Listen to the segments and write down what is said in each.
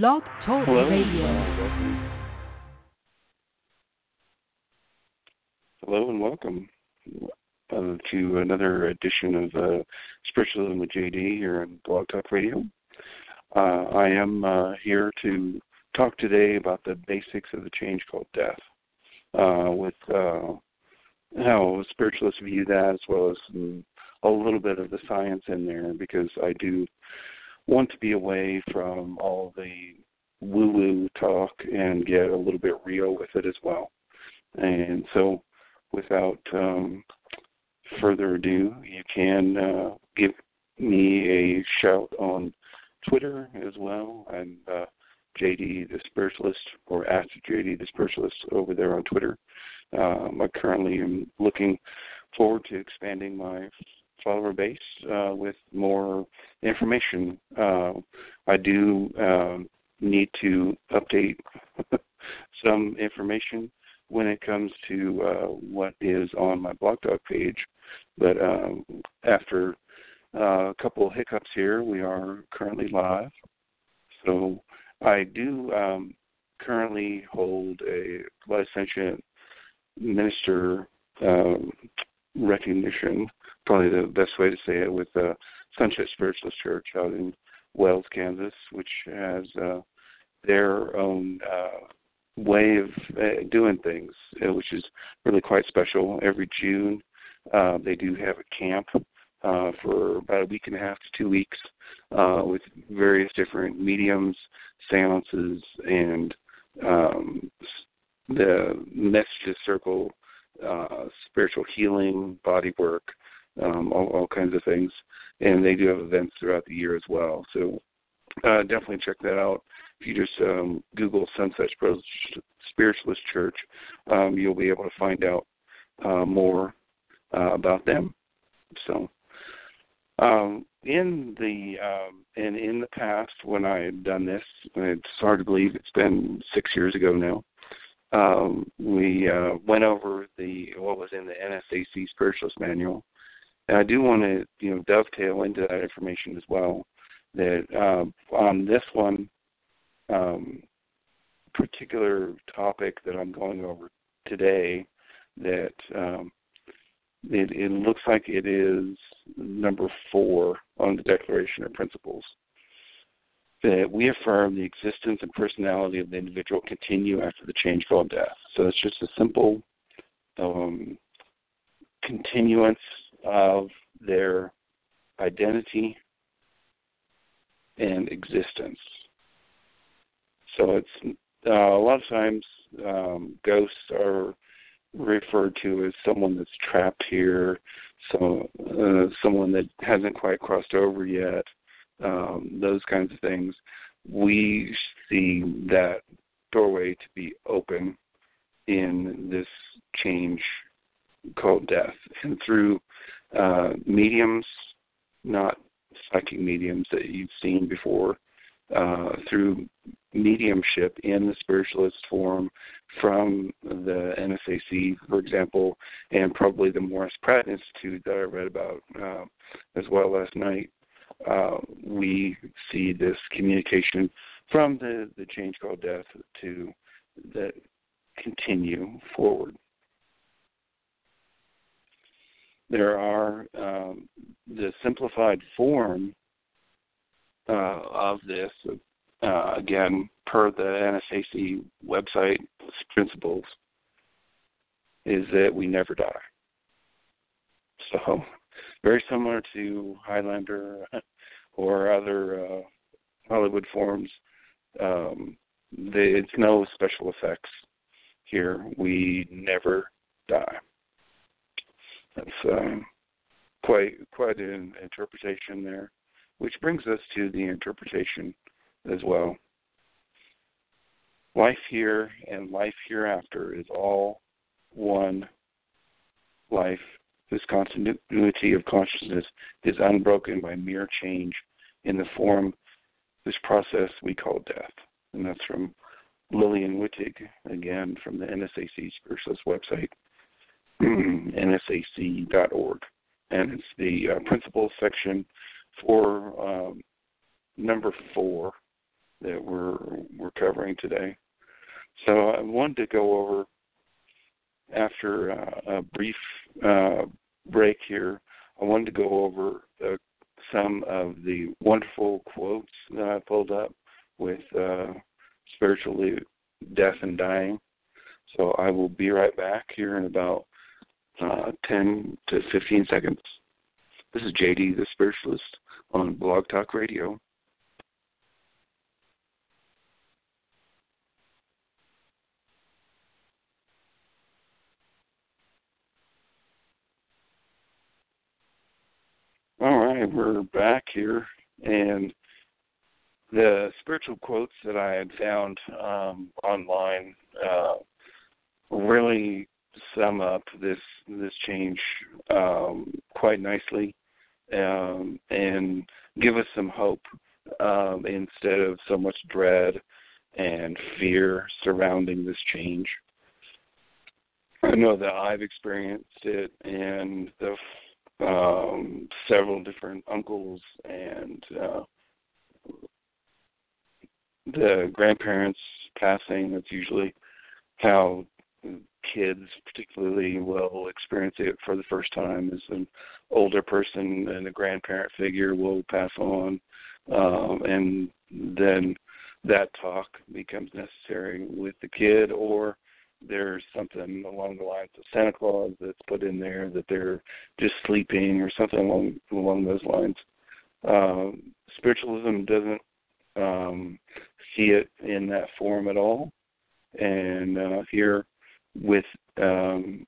Blog Talk Hello. Radio. Hello and welcome uh, to another edition of uh, Spiritualism with JD here on Blog Talk Radio. Uh, I am uh, here to talk today about the basics of the change called death, uh, with uh, how spiritualists view that, as well as some, a little bit of the science in there, because I do want to be away from all the woo-woo talk and get a little bit real with it as well. And so without um, further ado, you can uh, give me a shout on Twitter as well. I'm uh, JD the Spiritualist, or at JD the Spiritualist over there on Twitter. Um, I currently am looking forward to expanding my follower base uh, with more information. Uh, I do um, need to update some information when it comes to uh, what is on my blog talk page. But um, after uh, a couple of hiccups here, we are currently live. So I do um, currently hold a licentiate minister um, recognition, probably the best way to say it, with uh, Sunset Spiritualist Church out in Wells, Kansas, which has uh, their own uh, way of uh, doing things, uh, which is really quite special. Every June, uh, they do have a camp uh, for about a week and a half to two weeks uh, with various different mediums, seances, and um, the messages circle uh, spiritual healing, body work, um, all, all kinds of things. And they do have events throughout the year as well. So uh, definitely check that out if you just um, Google Sunset Spiritualist Church, um, you'll be able to find out uh, more uh, about them. So, um, in the um, and in the past, when I had done this, it's hard to believe it's been six years ago now. Um, we uh, went over what was in the NSAC Spiritualist Manual, and I do want to you know dovetail into that information as well. That uh, on this one, um, particular topic that I'm going over today that um, it, it, looks like it is number four on the Declaration of Principles. That we affirm the existence and personality of the individual continue after the change called death. So it's just a simple um, continuance of their identity and existence. So it's uh, a lot of times um, ghosts are referred to as someone that's trapped here, so uh, someone that hasn't quite crossed over yet, um, those kinds of things. We see that doorway to be open in this change called death, and through uh, mediums, not psychic mediums that you've seen before, uh, through mediumship in the spiritualist form from the NSAC, for example, and probably the Morris Pratt Institute that I read about uh, as well last night. Uh, we see this communication from the, the change called death to that continue forward. There are um, the simplified form uh, of this, uh, again, per the NSAC website principles, is that we never die. So, very similar to Highlander or other uh, Hollywood forms, um, it's no special effects here. We never die. That's um, quite quite an interpretation there which brings us to the interpretation as well. Life here and life hereafter is all one life. This continuity of consciousness is unbroken by mere change in the form, this process we call death. And that's from Lillian Wittig, again from the NSAC Spiritualist website, nsac.org. And it's the uh, principles section for um, number four that we're we're covering today. So I wanted to go over after uh, a brief uh, break here. I wanted to go over uh, some of the wonderful quotes that I pulled up with uh, spiritually and dying. So I will be right back here in about uh, 10 to 15 seconds. This is JD the Spiritualist on Blog Talk Radio. All right, we're back here, and the spiritual quotes that I had found um, online uh, really sum up this this change um, quite nicely, um, and give us some hope um, instead of so much dread and fear surrounding this change. I know that I've experienced it, and the um, several different uncles and uh, the grandparents passing. That's usually how kids, particularly, will experience it for the first time. As an older person and a grandparent figure will pass on, um, and then that talk becomes necessary with the kid or there's something along the lines of Santa Claus that's put in there that they're just sleeping or something along along those lines. Um, spiritualism doesn't um, see it in that form at all, and uh, here with um,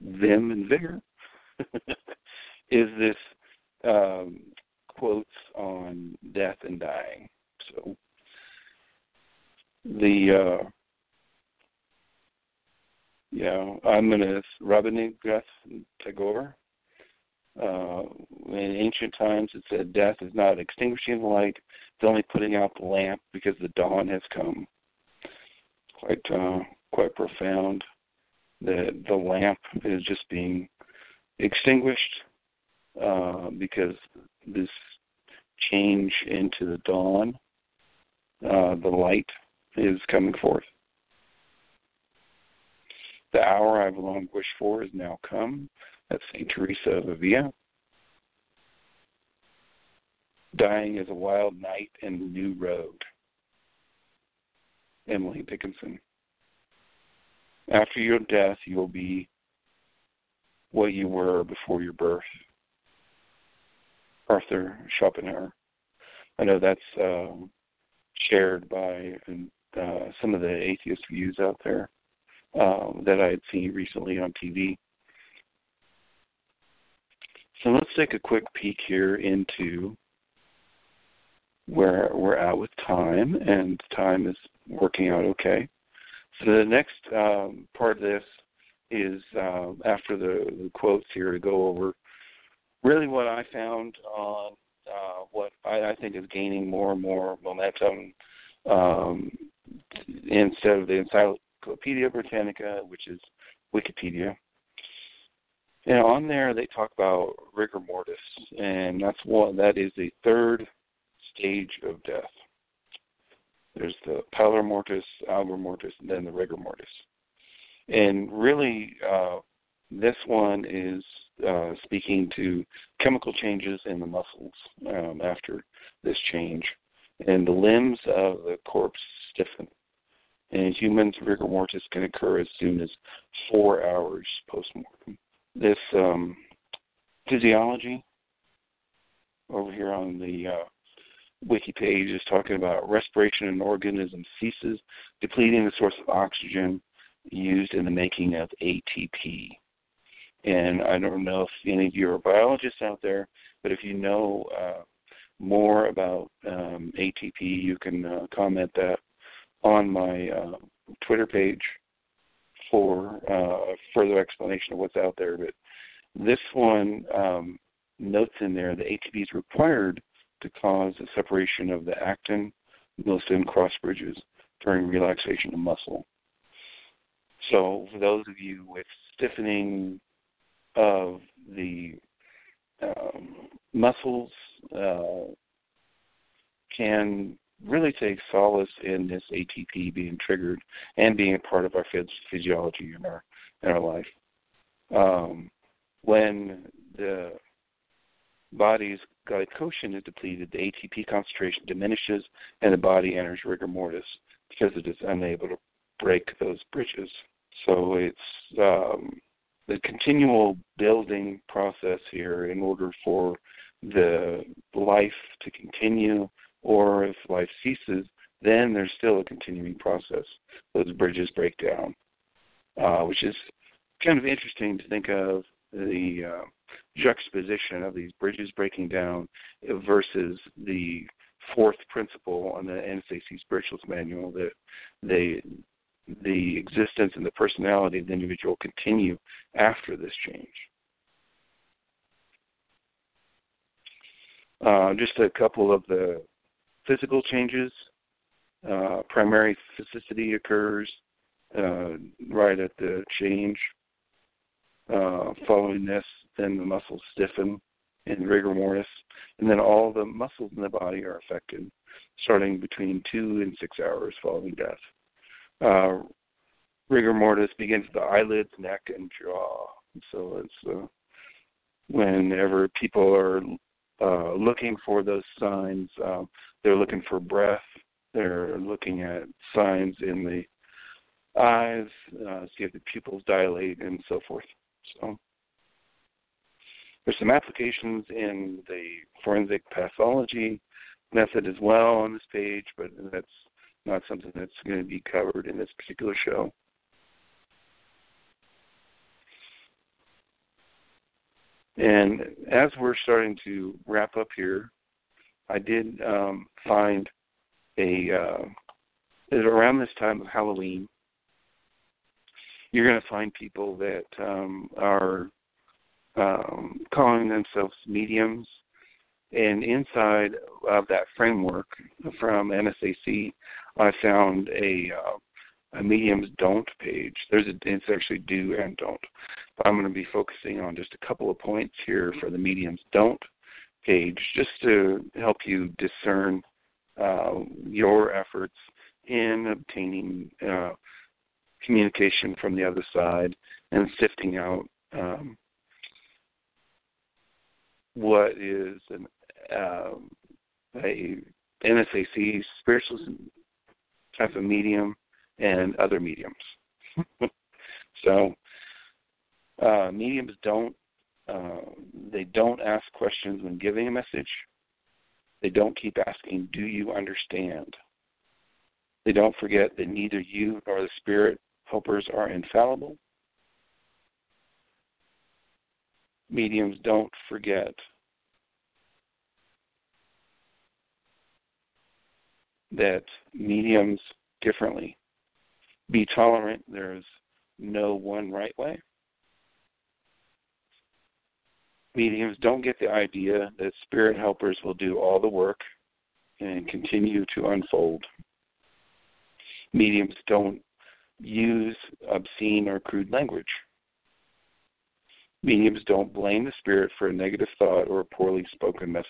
them and vigor is this um, quotes on death and dying. So the uh yeah, I'm gonna Rabbi Tagore. Uh, in ancient times, it said death is not extinguishing the light; it's only putting out the lamp because the dawn has come. Quite, uh, quite profound. That the lamp is just being extinguished uh, because this change into the dawn, uh, the light is coming forth. The hour I've long wished for has now come. That's St. Teresa of Avila. Dying is a wild night and the new road. Emily Dickinson. After your death, you will be what you were before your birth. Arthur Schopenhauer. I know that's um, shared by uh, some of the atheist views out there um, that I had seen recently on TV. So let's take a quick peek here into where we're at with time, and time is working out okay. So the next um, part of this is uh, after the, the, quotes here to go over really what I found on uh, what I, I, think is gaining more and more momentum um, instead of the Encyclopedia Britannica, which is Wikipedia. And on there they talk about rigor mortis, and that's one that is the third stage of death. There's the pallor mortis, algor mortis, and then the rigor mortis. And really, uh, this one is uh, speaking to chemical changes in the muscles um, after this change and the limbs of the corpse stiffen. In humans, rigor mortis can occur as soon as four hours post-mortem. This um, physiology over here on the uh, wiki page is talking about respiration an organism ceases, depleting the source of oxygen used in the making of ATP. And I don't know if any of you are biologists out there, but if you know uh, more about um, ATP, you can uh, comment that on my uh, Twitter page for uh, further explanation of what's out there. But this one um, notes in there that ATP is required to cause the separation of the actin, myosin cross bridges during relaxation of muscle. So, for those of you with stiffening of the um, muscles, uh, can really take solace in this ATP being triggered and being a part of our phys- physiology in our in our life. Um, when the body's glycogen is depleted, the ATP concentration diminishes, and the body enters rigor mortis because it is unable to break those bridges. So it's um, the continual building process here in order for the life to continue, or if life ceases, then there's still a continuing process. Those bridges break down, uh, which is kind of interesting to think of the uh, juxtaposition of these bridges breaking down versus the fourth principle on the NSAC Spiritualist Manual that they the existence and the personality of the individual continue after this change. Uh, just a couple of the physical changes. Uh, primary flaccidity occurs uh, right at the change. Uh, following this, then the muscles stiffen in rigor mortis, and then all the muscles in the body are affected, starting between two and six hours following death. Uh, rigor mortis begins the eyelids, neck, and jaw. So it's uh, whenever people are uh, looking for those signs, uh, they're looking for breath. They're looking at signs in the eyes, uh, see if the pupils dilate, and so forth. So there's some applications in the forensic pathology method as well on this page, but that's not something that's going to be covered in this particular show. And as we're starting to wrap up here, I did um, find a uh, around this time of Halloween, you're going to find people that um, are um, calling themselves mediums. And inside of that framework from NSAC, I found a, uh, a mediums don't page. There's a, it's actually do and don't. But I'm going to be focusing on just a couple of points here for the mediums don't page, just to help you discern uh, your efforts in obtaining uh, communication from the other side and sifting out um, what is an um, a NSAC spiritualist type of medium and other mediums. so uh, mediums don't uh, they don't ask questions when giving a message. They don't keep asking, "Do you understand?" They don't forget that neither you nor the spirit helpers are infallible. Mediums don't forget that mediums differently. Be tolerant. There's no one right way. Mediums don't get the idea that spirit helpers will do all the work and continue to unfold. Mediums don't use obscene or crude language. Mediums don't blame the spirit for a negative thought or a poorly spoken message.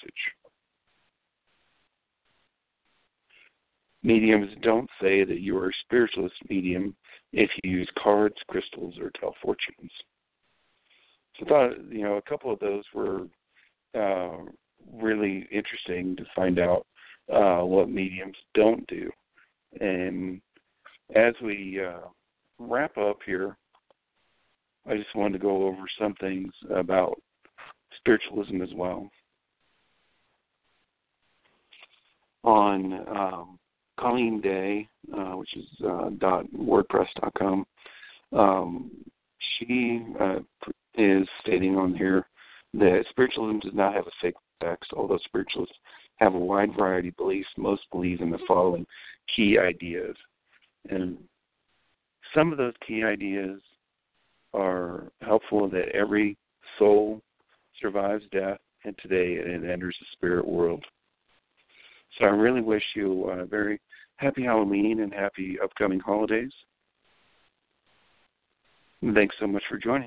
Mediums don't say that you are a spiritualist medium if you use cards, crystals, or tell fortunes. So I thought, you know, a couple of those were uh, really interesting to find out uh, what mediums don't do. And as we uh, wrap up here, I just wanted to go over some things about spiritualism as well. On um, Colleen Day, uh, which is uh, dot wordpress.com, um, she uh, is stating on here that spiritualism does not have a fixed text, although spiritualists have a wide variety of beliefs. Most believe in the mm-hmm. following key ideas. And some of those key ideas are helpful that every soul survives death and today it enters the spirit world. So I really wish you a very happy Halloween and happy upcoming holidays. thanks so much for joining.